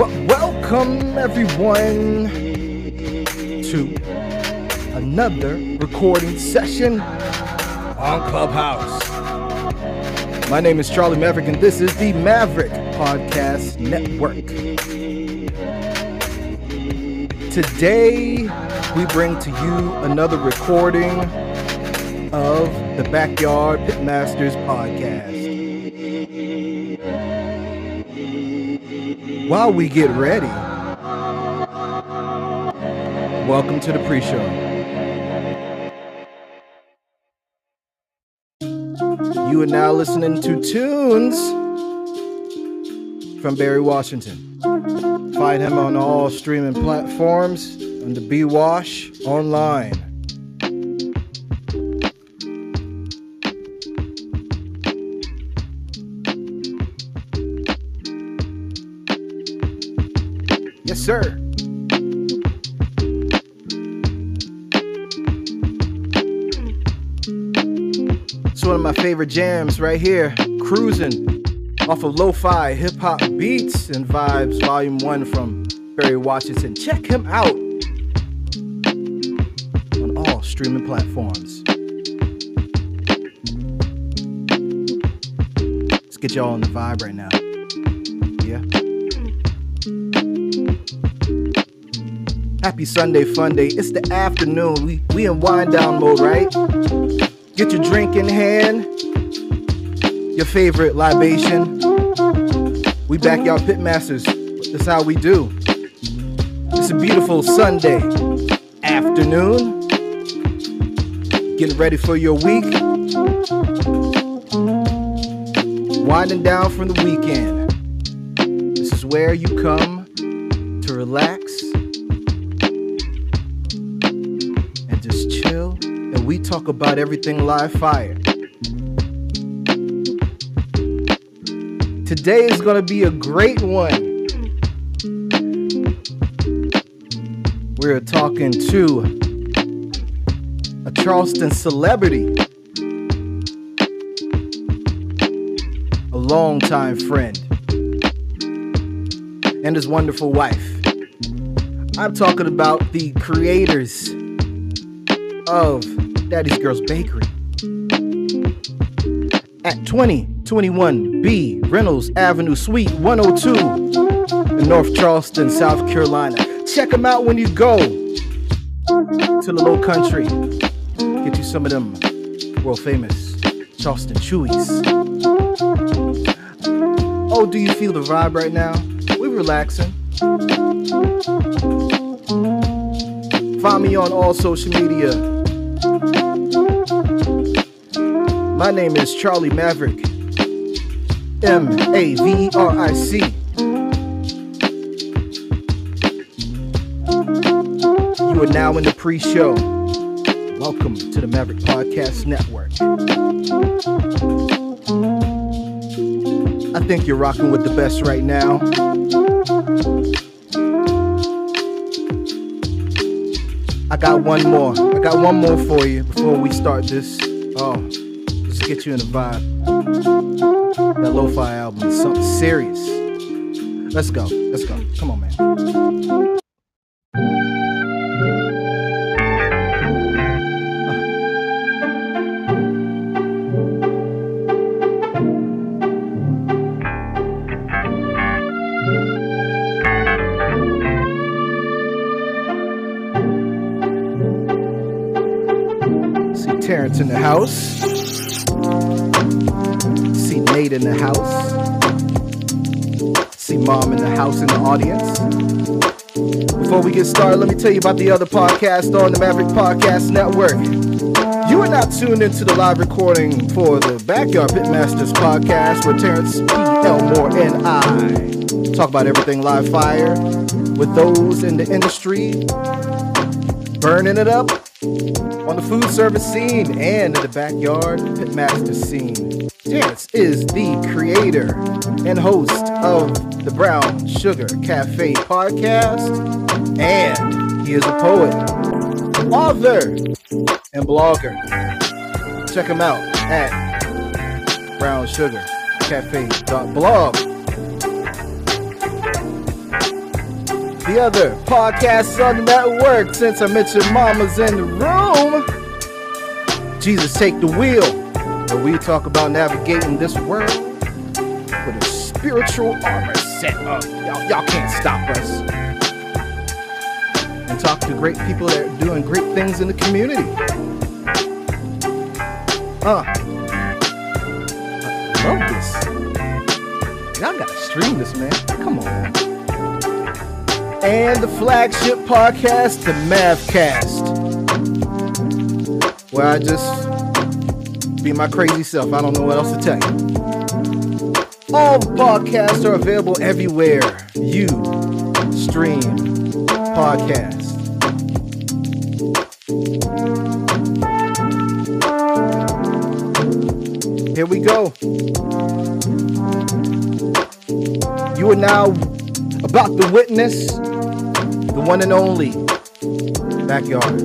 Welcome everyone to another recording session on Clubhouse. My name is Charlie Maverick, and this is the Maverick Podcast Network. Today, we bring to you another recording of the Backyard Pitmasters Podcast. While we get ready, welcome to the pre show. You are now listening to tunes from Barry Washington. Find him on all streaming platforms under B Wash online. Yes, sir. It's one of my favorite jams right here. Cruising off of lo fi hip hop beats and vibes, volume one from Barry Washington. Check him out on all streaming platforms. Let's get y'all on the vibe right now. Happy Sunday fun day. It's the afternoon. We we in wind down mode, right? Get your drink in hand. Your favorite libation. We back y'all pitmasters. That's how we do. It's a beautiful Sunday afternoon. Getting ready for your week. Winding down from the weekend. This is where you come we talk about everything live fire. Today is going to be a great one. We're talking to a Charleston celebrity, a longtime friend, and his wonderful wife. I'm talking about the creators of Daddy's Girls Bakery at 2021 B Reynolds Avenue Suite 102 in North Charleston, South Carolina. Check them out when you go to the low country. Get you some of them world famous Charleston Chewies. Oh, do you feel the vibe right now? We're relaxing. Find me on all social media. My name is Charlie Maverick. M A V R I C. You are now in the pre show. Welcome to the Maverick Podcast Network. I think you're rocking with the best right now. I got one more. I got one more for you before we start this. Oh, get you in the vibe. That lo-fi album is something serious. Let's go. Let's go. Come on, man. See Terrence in the house. See Nate in the house. See Mom in the house in the audience. Before we get started, let me tell you about the other podcast on the Maverick Podcast Network. You are now tuned into the live recording for the Backyard Pitmasters podcast where Terrence P. Elmore and I talk about everything live fire with those in the industry, burning it up on the food service scene and in the backyard pitmaster scene. Terrence is the creator and host of the Brown Sugar Cafe podcast, and he is a poet, author, and blogger. Check him out at brownsugarcafe.blog. the other podcasts on the network. Since I mentioned Mama's in the room, Jesus Take the Wheel, where we talk about navigating this world with a spiritual armor set up. Y'all, y'all can't stop us. And talk to great people that are doing great things in the community. Uh, I love this. Y'all gotta stream this, man. Come on, man. And the flagship podcast, the Mavcast, where I just be my crazy self. I don't know what else to tell you. All podcasts are available everywhere you stream podcasts. Here we go. You are now about to witness the one and only Backyard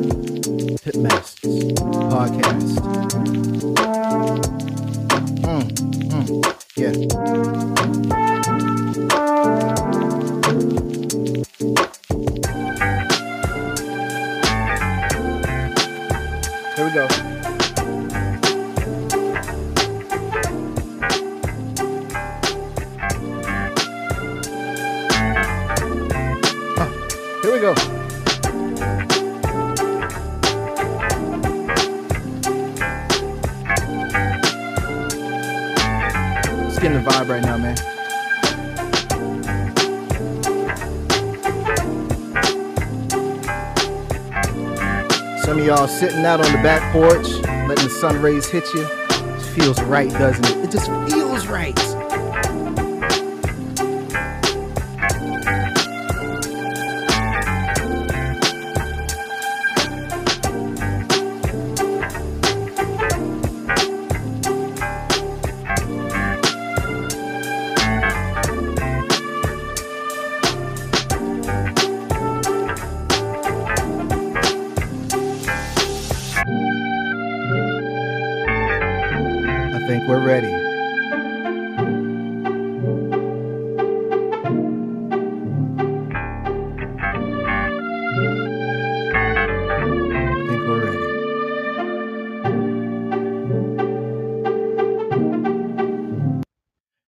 Pitmasters podcast. We go. Just getting the vibe right now, man. Some of y'all sitting out on the back porch, letting the sun rays hit you. It feels right, doesn't it? It just feels right. Ready.